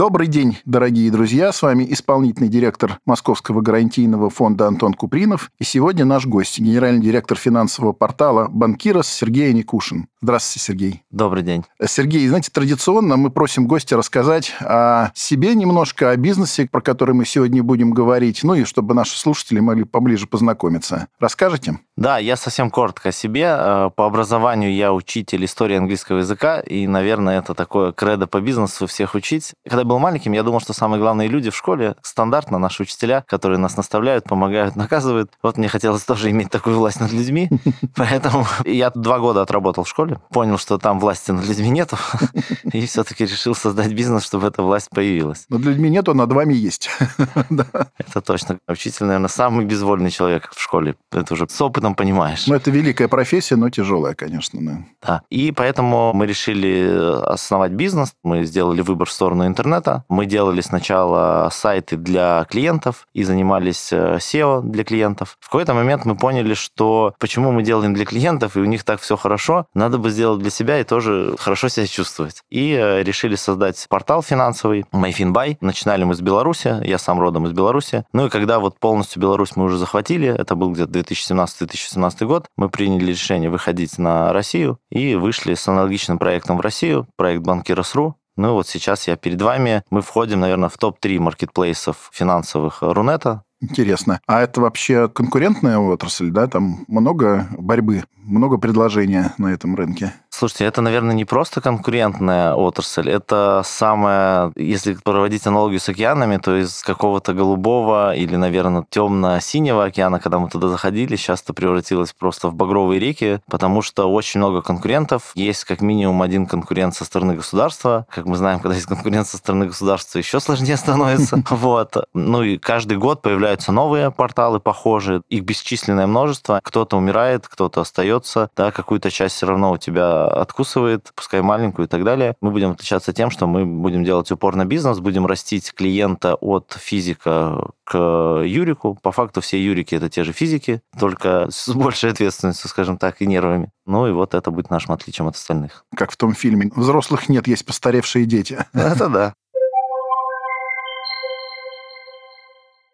Добрый день, дорогие друзья. С вами исполнительный директор Московского гарантийного фонда Антон Купринов. И сегодня наш гость, генеральный директор финансового портала «Банкирос» Сергей Никушин. Здравствуйте, Сергей. Добрый день. Сергей, знаете, традиционно мы просим гостя рассказать о себе немножко, о бизнесе, про который мы сегодня будем говорить, ну и чтобы наши слушатели могли поближе познакомиться. Расскажете? Да, я совсем коротко о себе. Э, по образованию я учитель истории английского языка, и, наверное, это такое кредо по бизнесу всех учить. Когда когда был маленьким, я думал, что самые главные люди в школе стандартно наши учителя, которые нас наставляют, помогают, наказывают. Вот мне хотелось тоже иметь такую власть над людьми, поэтому я два года отработал в школе, понял, что там власти над людьми нету, и все-таки решил создать бизнес, чтобы эта власть появилась. Над людьми нету, над вами есть. Это точно. Учитель, наверное, самый безвольный человек в школе. Это уже с опытом понимаешь. Ну, это великая профессия, но тяжелая, конечно. Да. И поэтому мы решили основать бизнес. Мы сделали выбор в сторону интернета, интернета. Мы делали сначала сайты для клиентов и занимались э, SEO для клиентов. В какой-то момент мы поняли, что почему мы делаем для клиентов, и у них так все хорошо, надо бы сделать для себя и тоже хорошо себя чувствовать. И э, решили создать портал финансовый MyFinBuy. Начинали мы с Беларуси, я сам родом из Беларуси. Ну и когда вот полностью Беларусь мы уже захватили, это был где-то 2017-2018 год, мы приняли решение выходить на Россию и вышли с аналогичным проектом в Россию, проект Банкирос.ру, ну вот сейчас я перед вами. Мы входим, наверное, в топ-3 маркетплейсов финансовых Рунета. Интересно. А это вообще конкурентная отрасль, да? Там много борьбы, много предложения на этом рынке? Слушайте, это, наверное, не просто конкурентная отрасль, это самая, если проводить аналогию с океанами, то из какого-то голубого или, наверное, темно-синего океана, когда мы туда заходили, сейчас это превратилось просто в багровые реки, потому что очень много конкурентов. Есть как минимум один конкурент со стороны государства. Как мы знаем, когда есть конкурент со стороны государства, еще сложнее становится. Вот. Ну и каждый год появляются новые порталы похожие, их бесчисленное множество. Кто-то умирает, кто-то остается, да, какую-то часть все равно у тебя откусывает, пускай маленькую и так далее. Мы будем отличаться тем, что мы будем делать упор на бизнес, будем растить клиента от физика к юрику. По факту все юрики это те же физики, только с большей ответственностью, скажем так, и нервами. Ну и вот это будет нашим отличием от остальных. Как в том фильме. Взрослых нет, есть постаревшие дети. Это да.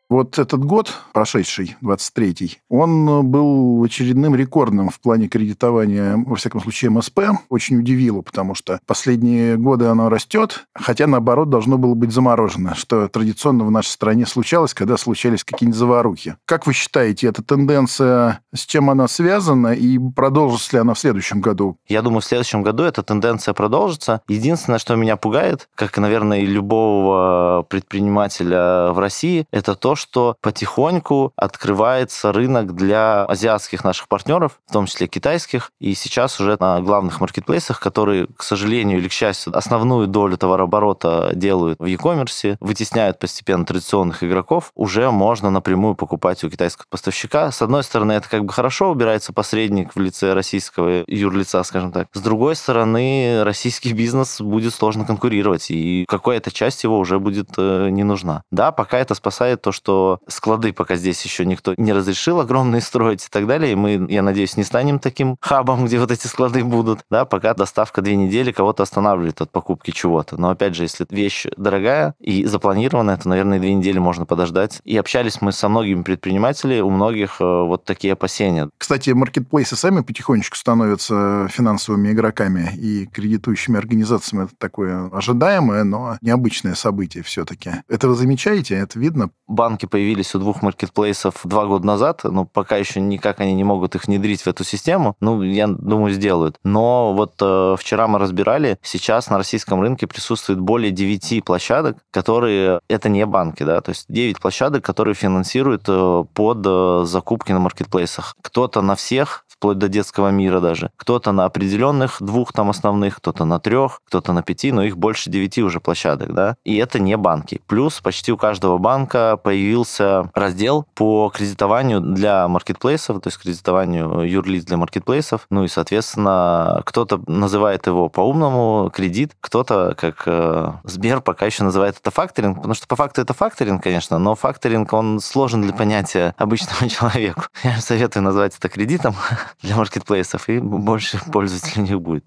Вот этот год, прошедший, 23-й, он был очередным рекордным в плане кредитования, во всяком случае, МСП. Очень удивило, потому что последние годы оно растет, хотя, наоборот, должно было быть заморожено, что традиционно в нашей стране случалось, когда случались какие-нибудь заварухи. Как вы считаете, эта тенденция, с чем она связана, и продолжится ли она в следующем году? Я думаю, в следующем году эта тенденция продолжится. Единственное, что меня пугает, как, наверное, и любого предпринимателя в России, это то, что потихоньку открывается рынок для азиатских наших партнеров, в том числе китайских, и сейчас уже на главных маркетплейсах, которые, к сожалению или к счастью, основную долю товарооборота делают в e-commerce, вытесняют постепенно традиционных игроков, уже можно напрямую покупать у китайского поставщика. С одной стороны, это как бы хорошо, убирается посредник в лице российского юрлица, скажем так. С другой стороны, российский бизнес будет сложно конкурировать, и какая-то часть его уже будет э, не нужна. Да, пока это спасает то, что что склады пока здесь еще никто не разрешил огромные строить и так далее. И мы, я надеюсь, не станем таким хабом, где вот эти склады будут. Да, пока доставка две недели кого-то останавливает от покупки чего-то. Но опять же, если вещь дорогая и запланированная, то, наверное, две недели можно подождать. И общались мы со многими предпринимателями, у многих э, вот такие опасения. Кстати, маркетплейсы сами потихонечку становятся финансовыми игроками и кредитующими организациями. Это такое ожидаемое, но необычное событие все-таки. Это вы замечаете? Это видно? Банк банки появились у двух маркетплейсов два года назад, но пока еще никак они не могут их внедрить в эту систему. Ну, я думаю, сделают. Но вот э, вчера мы разбирали, сейчас на российском рынке присутствует более 9 площадок, которые... Это не банки, да, то есть 9 площадок, которые финансируют э, под э, закупки на маркетплейсах. Кто-то на всех вплоть до детского мира даже. Кто-то на определенных двух там основных, кто-то на трех, кто-то на пяти, но их больше девяти уже площадок, да. И это не банки. Плюс почти у каждого банка появился раздел по кредитованию для маркетплейсов, то есть кредитованию юрлиц для маркетплейсов. Ну и, соответственно, кто-то называет его по-умному кредит, кто-то, как э, Сбер, пока еще называет это факторинг, потому что по факту это факторинг, конечно, но факторинг, он сложен для понятия обычному человеку. Я советую назвать это кредитом для маркетплейсов, и больше пользователей у них будет.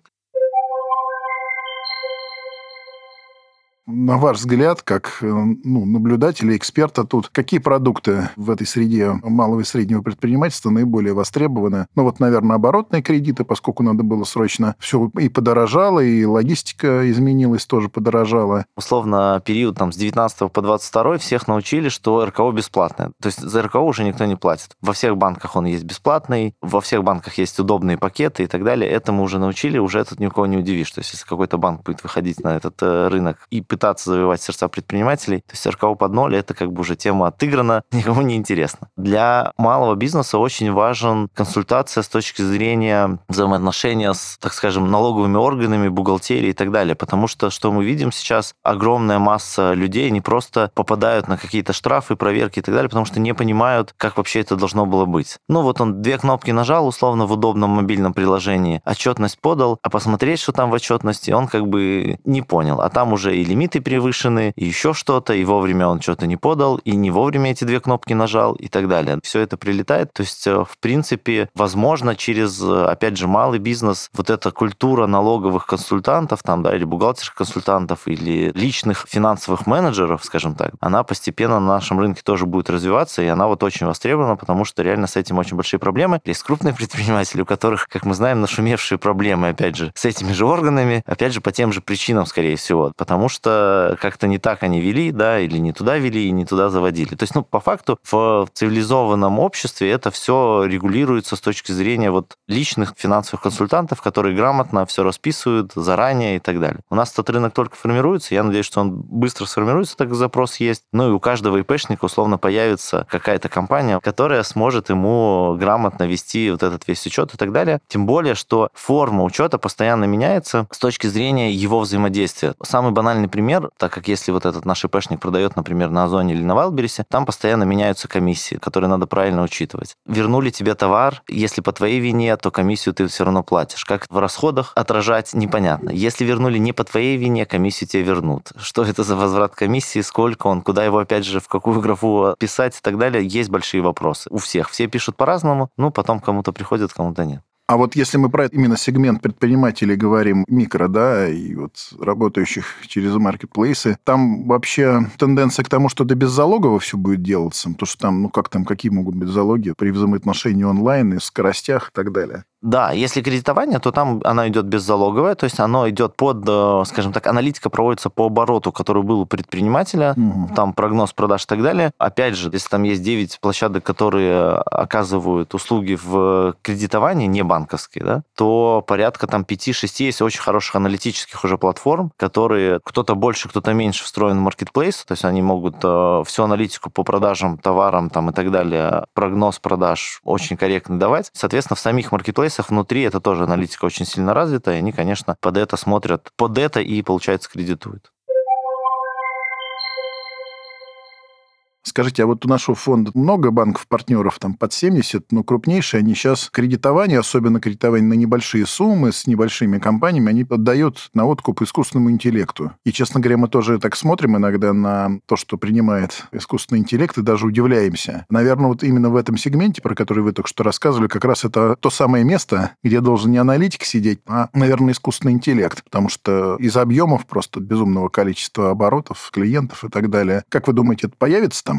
На ваш взгляд, как э, ну, наблюдателя, эксперта тут, какие продукты в этой среде малого и среднего предпринимательства наиболее востребованы? Ну вот, наверное, оборотные кредиты, поскольку надо было срочно все и подорожало, и логистика изменилась, тоже подорожала. Условно, период там с 19 по 22 всех научили, что РКО бесплатное. То есть за РКО уже никто не платит. Во всех банках он есть бесплатный, во всех банках есть удобные пакеты и так далее. Это мы уже научили, уже тут никого не удивишь. То есть если какой-то банк будет выходить на этот э, рынок и завоевать сердца предпринимателей, то есть РКО под ноль, это как бы уже тема отыграна, никому не интересно. Для малого бизнеса очень важен консультация с точки зрения взаимоотношения с, так скажем, налоговыми органами, бухгалтерией и так далее, потому что, что мы видим сейчас, огромная масса людей не просто попадают на какие-то штрафы, проверки и так далее, потому что не понимают, как вообще это должно было быть. Ну вот он две кнопки нажал, условно, в удобном мобильном приложении, отчетность подал, а посмотреть, что там в отчетности, он как бы не понял. А там уже и лимит лимиты превышены, и еще что-то, и вовремя он что-то не подал, и не вовремя эти две кнопки нажал, и так далее. Все это прилетает. То есть, э, в принципе, возможно, через, э, опять же, малый бизнес, вот эта культура налоговых консультантов, там, да, или бухгалтерских консультантов, или личных финансовых менеджеров, скажем так, она постепенно на нашем рынке тоже будет развиваться, и она вот очень востребована, потому что реально с этим очень большие проблемы. Есть крупные предприниматели, у которых, как мы знаем, нашумевшие проблемы, опять же, с этими же органами, опять же, по тем же причинам, скорее всего, потому что что как-то не так они вели, да, или не туда вели, и не туда заводили. То есть, ну, по факту, в цивилизованном обществе это все регулируется с точки зрения вот личных финансовых консультантов, которые грамотно все расписывают заранее и так далее. У нас этот рынок только формируется, я надеюсь, что он быстро сформируется, так как запрос есть. Ну и у каждого ИПшника условно появится какая-то компания, которая сможет ему грамотно вести вот этот весь учет и так далее. Тем более, что форма учета постоянно меняется с точки зрения его взаимодействия. Самый банальный пример пример, так как если вот этот наш ИПшник продает, например, на Озоне или на Валбересе, там постоянно меняются комиссии, которые надо правильно учитывать. Вернули тебе товар, если по твоей вине, то комиссию ты все равно платишь. Как в расходах отражать, непонятно. Если вернули не по твоей вине, комиссию тебе вернут. Что это за возврат комиссии, сколько он, куда его, опять же, в какую графу писать и так далее, есть большие вопросы. У всех. Все пишут по-разному, ну, потом кому-то приходит, кому-то нет. А вот если мы про именно сегмент предпринимателей говорим, микро, да, и вот работающих через маркетплейсы, там вообще тенденция к тому, что это беззалогово все будет делаться, потому что там, ну как там, какие могут быть залоги при взаимоотношении онлайн и скоростях и так далее. Да, если кредитование, то там оно идет беззалоговое, то есть оно идет под, э, скажем так, аналитика проводится по обороту, который был у предпринимателя, угу. там прогноз продаж и так далее. Опять же, если там есть 9 площадок, которые оказывают услуги в кредитовании, не банковские, да, то порядка там 5-6 есть очень хороших аналитических уже платформ, которые кто-то больше, кто-то меньше встроен в маркетплейс, то есть они могут э, всю аналитику по продажам, товарам там и так далее, прогноз продаж очень корректно давать. Соответственно, в самих маркетплейсах маркетплейсах внутри это тоже аналитика очень сильно развита, и они, конечно, под это смотрят, под это и, получается, кредитуют. Скажите, а вот у нашего фонда много банков-партнеров, там под 70, но крупнейшие, они сейчас кредитование, особенно кредитование на небольшие суммы с небольшими компаниями, они отдают на откуп искусственному интеллекту. И, честно говоря, мы тоже так смотрим иногда на то, что принимает искусственный интеллект, и даже удивляемся. Наверное, вот именно в этом сегменте, про который вы только что рассказывали, как раз это то самое место, где должен не аналитик сидеть, а, наверное, искусственный интеллект, потому что из объемов просто безумного количества оборотов, клиентов и так далее. Как вы думаете, это появится там?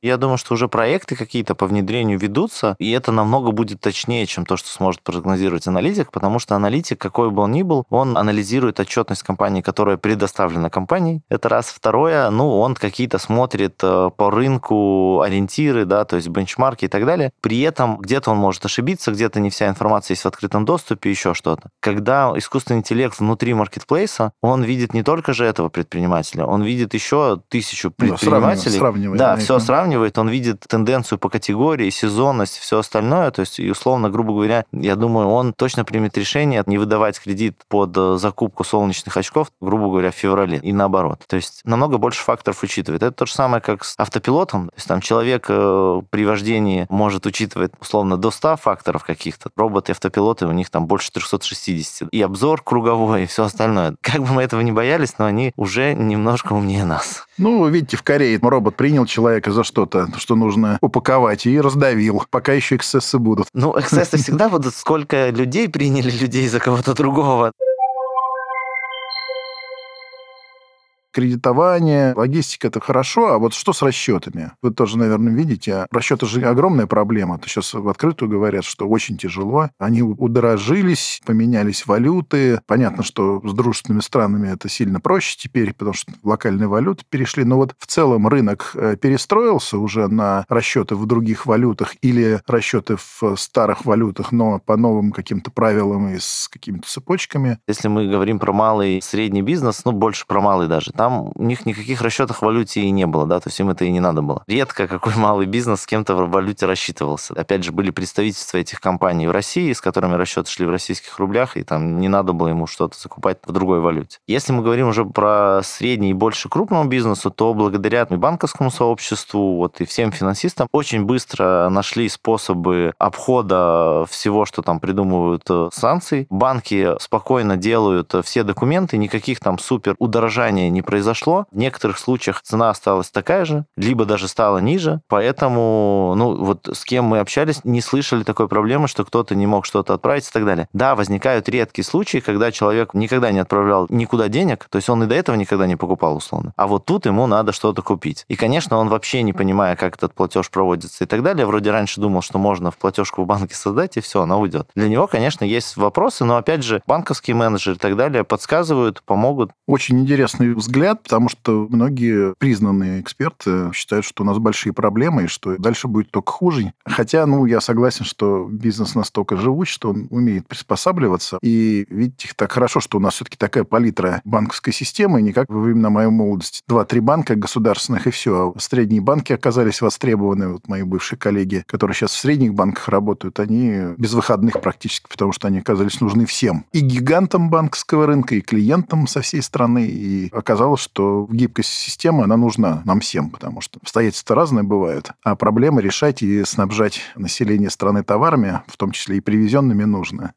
Я думаю, что уже проекты какие-то по внедрению ведутся, и это намного будет точнее, чем то, что сможет прогнозировать аналитик, потому что аналитик, какой бы он ни был, он анализирует отчетность компании, которая предоставлена компанией. Это раз. Второе, ну, он какие-то смотрит э, по рынку ориентиры, да, то есть бенчмарки и так далее. При этом где-то он может ошибиться, где-то не вся информация есть в открытом доступе, еще что-то. Когда искусственный интеллект внутри маркетплейса, он видит не только же этого предпринимателя, он видит еще тысячу предпринимателей. Да, сравнивает, да, все сравнивает сравнивает, он видит тенденцию по категории, сезонность, все остальное. То есть, и условно, грубо говоря, я думаю, он точно примет решение не выдавать кредит под э, закупку солнечных очков, грубо говоря, в феврале. И наоборот. То есть намного больше факторов учитывает. Это то же самое, как с автопилотом. То есть там человек э, при вождении может учитывать, условно, до 100 факторов каких-то. Роботы автопилоты, у них там больше 360. И обзор круговой, и все остальное. Как бы мы этого не боялись, но они уже немножко умнее нас. Ну, видите, в Корее робот принял человека за что-то, что нужно упаковать, и раздавил. Пока еще эксцессы будут. Ну, эксцессы всегда будут. Сколько людей приняли людей за кого-то другого. Кредитование, логистика – это хорошо, а вот что с расчетами? Вы тоже, наверное, видите, расчеты же огромная проблема. То сейчас в открытую говорят, что очень тяжело. Они удорожились, поменялись валюты. Понятно, что с дружественными странами это сильно проще теперь, потому что локальные валюты перешли. Но вот в целом рынок э, перестроился уже на расчеты в других валютах или расчеты в старых валютах, но по новым каким-то правилам и с какими-то цепочками. Если мы говорим про малый и средний бизнес, ну, больше про малый даже, там там у них никаких расчетов в валюте и не было, да, то есть им это и не надо было. Редко какой малый бизнес с кем-то в валюте рассчитывался. Опять же, были представительства этих компаний в России, с которыми расчеты шли в российских рублях, и там не надо было ему что-то закупать в другой валюте. Если мы говорим уже про средний и больше крупному бизнесу, то благодаря банковскому сообществу, вот и всем финансистам очень быстро нашли способы обхода всего, что там придумывают э, санкций. Банки спокойно делают все документы, никаких там супер удорожания не произошло. В некоторых случаях цена осталась такая же, либо даже стала ниже. Поэтому, ну, вот с кем мы общались, не слышали такой проблемы, что кто-то не мог что-то отправить и так далее. Да, возникают редкие случаи, когда человек никогда не отправлял никуда денег, то есть он и до этого никогда не покупал условно. А вот тут ему надо что-то купить. И, конечно, он вообще не понимая, как этот платеж проводится и так далее, вроде раньше думал, что можно в платежку в банке создать, и все, она уйдет. Для него, конечно, есть вопросы, но, опять же, банковские менеджеры и так далее подсказывают, помогут. Очень интересный взгляд взгляд, потому что многие признанные эксперты считают, что у нас большие проблемы, и что дальше будет только хуже. Хотя, ну, я согласен, что бизнес настолько живуч, что он умеет приспосабливаться. И видите, так хорошо, что у нас все-таки такая палитра банковской системы, не как во времена моей молодости. Два-три банка государственных, и все. А средние банки оказались востребованы. Вот мои бывшие коллеги, которые сейчас в средних банках работают, они без выходных практически, потому что они оказались нужны всем. И гигантам банковского рынка, и клиентам со всей страны. И оказалось, оказалось, что гибкость системы, она нужна нам всем, потому что обстоятельства разные бывают, а проблемы решать и снабжать население страны товарами, в том числе и привезенными, нужно.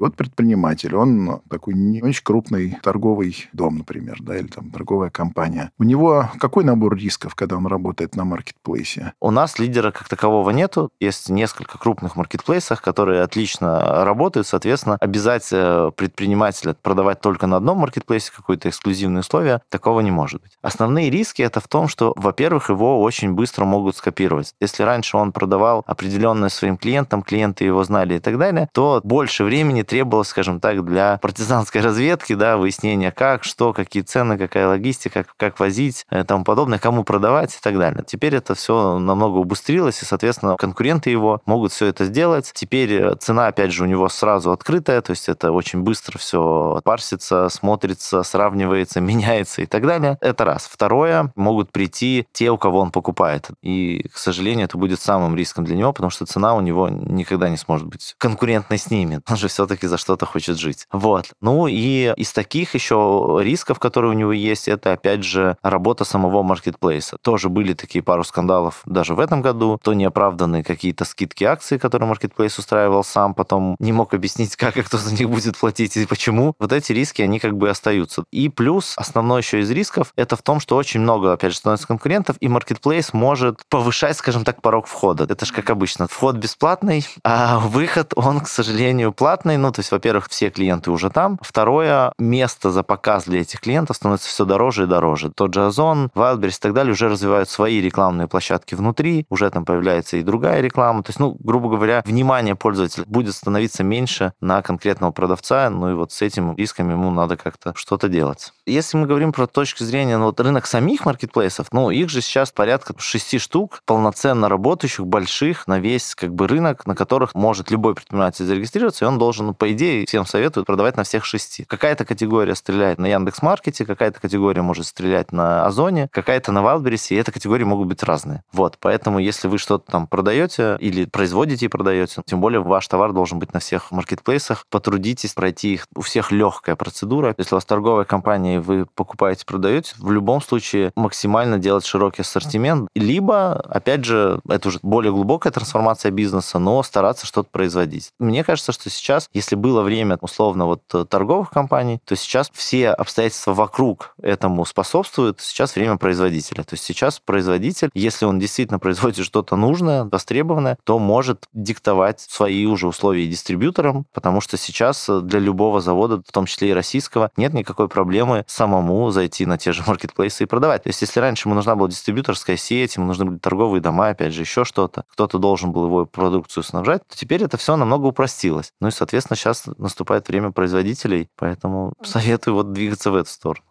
Вот предприниматель, он такой не очень крупный торговый дом, например, да, или там торговая компания. У него какой набор рисков, когда он работает на маркетплейсе? У нас лидера как такового нету. Есть несколько крупных маркетплейсов, которые отлично работают. Соответственно, обязать э, предпринимателя продавать только на одном маркетплейсе какое-то эксклюзивное условие, такого не может быть. Основные риски это в том, что, во-первых, его очень быстро могут скопировать. Если раньше он продавал определенное своим клиентам, клиенты его знали и так далее, то больше времени требовалось, скажем так, для партизанской разведки, да, выяснения как, что, какие цены, какая логистика, как, как возить и тому подобное, кому продавать и так далее. Теперь это все намного убыстрилось, и, соответственно, конкуренты его могут все это сделать. Теперь э, цена, опять же, у него сразу открытая, то есть это очень быстро все парсится, смотрится, сравнивается, меняется и так далее. Это раз. Второе, могут прийти те, у кого он покупает. И, к сожалению, это будет самым риском для него, потому что цена у него никогда не сможет быть конкурентной с ними. Он же все-таки все-таки за что-то хочет жить. Вот. Ну и из таких еще рисков, которые у него есть, это опять же работа самого маркетплейса. Тоже были такие пару скандалов даже в этом году. То неоправданные какие-то скидки акций, которые маркетплейс устраивал сам, потом не мог объяснить, как и кто за них будет платить и почему. Вот эти риски, они как бы остаются. И плюс основной еще из рисков, это в том, что очень много, опять же, становится конкурентов, и маркетплейс может повышать, скажем так, порог входа. Это же как обычно. Вход бесплатный, а выход, он, к сожалению, платный, ну, то есть, во-первых, все клиенты уже там. Второе, место за показ для этих клиентов становится все дороже и дороже. Тот же Озон, Wildberries и так далее уже развивают свои рекламные площадки внутри, уже там появляется и другая реклама. То есть, ну, грубо говоря, внимание пользователя будет становиться меньше на конкретного продавца, ну и вот с этим рисками ему надо как-то что-то делать. Если мы говорим про точку зрения, ну, вот рынок самих маркетплейсов, ну, их же сейчас порядка шести штук, полноценно работающих, больших, на весь как бы рынок, на которых может любой предприниматель зарегистрироваться, и он должен по идее, всем советуют продавать на всех шести. Какая-то категория стреляет на Яндекс.Маркете, какая-то категория может стрелять на Озоне, какая-то на Валбересе, и эти категории могут быть разные. Вот, поэтому если вы что-то там продаете или производите и продаете, тем более ваш товар должен быть на всех маркетплейсах, потрудитесь пройти их. У всех легкая процедура. Если у вас торговая компания, и вы покупаете, продаете, в любом случае максимально делать широкий ассортимент, либо, опять же, это уже более глубокая трансформация бизнеса, но стараться что-то производить. Мне кажется, что сейчас, если было время, условно, вот э, торговых компаний, то сейчас все обстоятельства вокруг этому способствуют. Сейчас время производителя. То есть сейчас производитель, если он действительно производит что-то нужное, востребованное, то может диктовать свои уже условия дистрибьюторам, потому что сейчас для любого завода, в том числе и российского, нет никакой проблемы самому зайти на те же маркетплейсы и продавать. То есть если раньше ему нужна была дистрибьюторская сеть, ему нужны были торговые дома, опять же, еще что-то, кто-то должен был его продукцию снабжать, то теперь это все намного упростилось. Ну и, соответственно, сейчас наступает время производителей, поэтому советую вот двигаться в эту сторону.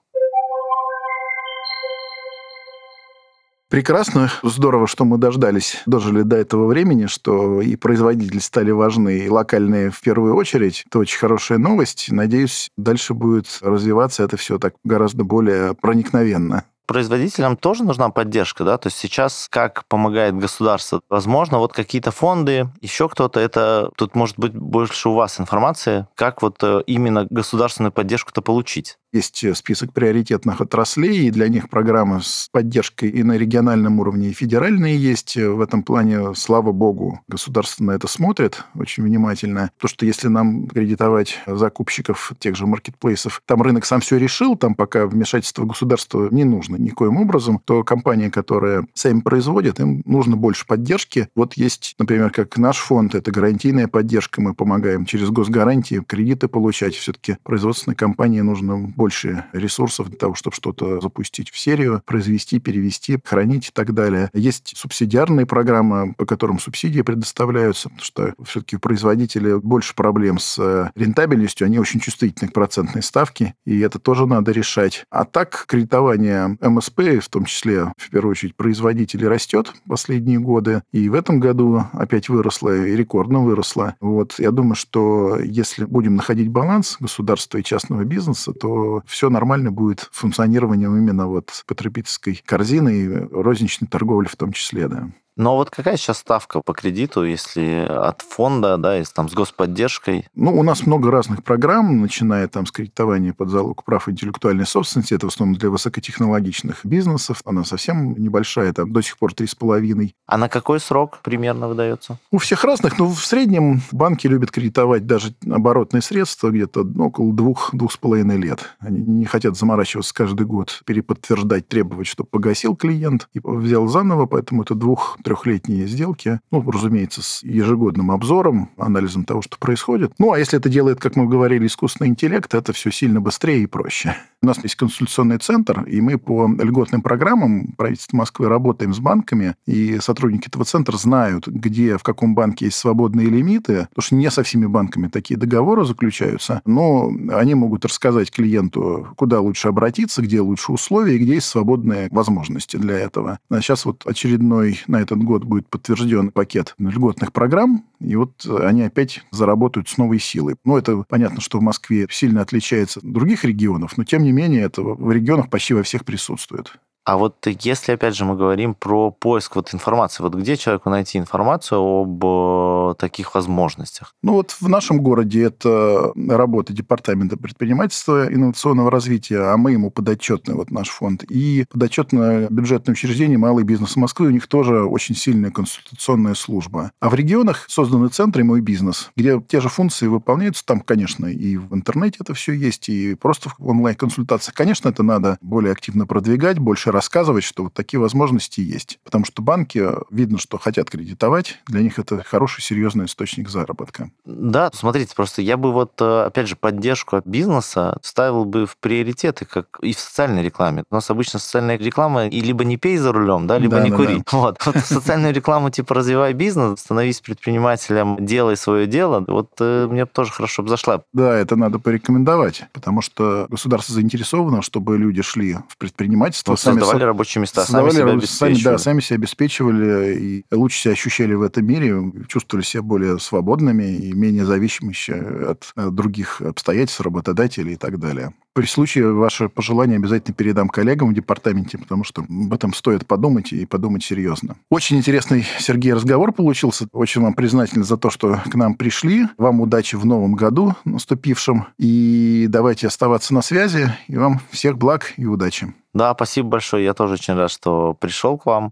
Прекрасно, здорово, что мы дождались, дожили до этого времени, что и производители стали важны, и локальные в первую очередь. Это очень хорошая новость. Надеюсь, дальше будет развиваться это все так гораздо более проникновенно производителям тоже нужна поддержка, да, то есть сейчас как помогает государство, возможно, вот какие-то фонды, еще кто-то, это тут может быть больше у вас информации, как вот э, именно государственную поддержку-то получить. Есть э, список приоритетных отраслей, и для них программы с поддержкой и на региональном уровне, и федеральные есть. Э, в этом плане, слава богу, государство на это смотрит очень внимательно. То, что если нам кредитовать закупщиков тех же маркетплейсов, там рынок сам все решил, там пока вмешательство государства не нужно никоим образом, то компании, которые сами производят, им нужно больше поддержки. Вот есть, например, как наш фонд, это гарантийная поддержка, мы помогаем через госгарантии кредиты получать. Все-таки производственной компании нужно больше ресурсов для того, чтобы что-то запустить в серию, произвести, перевести, хранить и так далее. Есть субсидиарные программы, по которым субсидии предоставляются, потому что все-таки у производителей больше проблем с э, рентабельностью, они очень чувствительны к процентной ставке, и это тоже надо решать. А так, кредитование МСП, в том числе, в первую очередь, производителей, растет последние годы, и в этом году опять выросло, и рекордно выросло. Вот я думаю, что если будем находить баланс государства и частного бизнеса, то все нормально будет функционированием именно вот потребительской корзины и розничной торговли в том числе, да. Но вот какая сейчас ставка по кредиту, если от фонда, да, если там с господдержкой? Ну, у нас много разных программ, начиная там с кредитования под залог прав интеллектуальной собственности. Это в основном для высокотехнологичных бизнесов. Она совсем небольшая, там до сих пор 3,5. А на какой срок примерно выдается? У всех разных, но в среднем банки любят кредитовать даже оборотные средства где-то ну, около двух-двух с половиной лет. Они не хотят заморачиваться каждый год, переподтверждать, требовать, чтобы погасил клиент и взял заново, поэтому это двух трехлетние сделки, ну, разумеется, с ежегодным обзором, анализом того, что происходит. Ну, а если это делает, как мы говорили, искусственный интеллект, это все сильно быстрее и проще. У нас есть консультационный центр, и мы по льготным программам правительства Москвы работаем с банками, и сотрудники этого центра знают, где, в каком банке есть свободные лимиты, потому что не со всеми банками такие договоры заключаются, но они могут рассказать клиенту, куда лучше обратиться, где лучше условия, и где есть свободные возможности для этого. А сейчас вот очередной на этот год будет подтвержден пакет льготных программ, и вот они опять заработают с новой силой. Ну, это понятно, что в Москве сильно отличается от других регионов, но тем не менее это в регионах почти во всех присутствует. А вот если, опять же, мы говорим про поиск вот информации, вот где человеку найти информацию об э, таких возможностях? Ну вот в нашем городе это работа Департамента предпринимательства и инновационного развития, а мы ему подотчетны, вот наш фонд, и подотчетное бюджетное учреждение «Малый бизнес Москвы», у них тоже очень сильная консультационная служба. А в регионах созданы центры «Мой бизнес», где те же функции выполняются, там, конечно, и в интернете это все есть, и просто в онлайн-консультациях. Конечно, это надо более активно продвигать, больше рассказывать, что вот такие возможности есть. Потому что банки, видно, что хотят кредитовать, для них это хороший, серьезный источник заработка. Да, смотрите, просто я бы вот, э, опять же, поддержку бизнеса ставил бы в приоритеты, как и в социальной рекламе. У нас обычно социальная реклама и либо не пей за рулем, да, либо да, не да, кури. Да. Вот. вот социальную рекламу типа развивай бизнес, становись предпринимателем, делай свое дело, вот э, мне тоже хорошо бы зашла. Да, это надо порекомендовать, потому что государство заинтересовано, чтобы люди шли в предпринимательство, сами Создавали рабочие места, создавали, сами себя обеспечивали. Сами, да, сами себя обеспечивали и лучше себя ощущали в этом мире, чувствовали себя более свободными и менее зависимыми от других обстоятельств, работодателей и так далее. При случае ваше пожелание обязательно передам коллегам в департаменте, потому что об этом стоит подумать и подумать серьезно. Очень интересный, Сергей, разговор получился. Очень вам признателен за то, что к нам пришли. Вам удачи в новом году наступившем. И давайте оставаться на связи. И вам всех благ и удачи. Да, спасибо большое. Я тоже очень рад, что пришел к вам.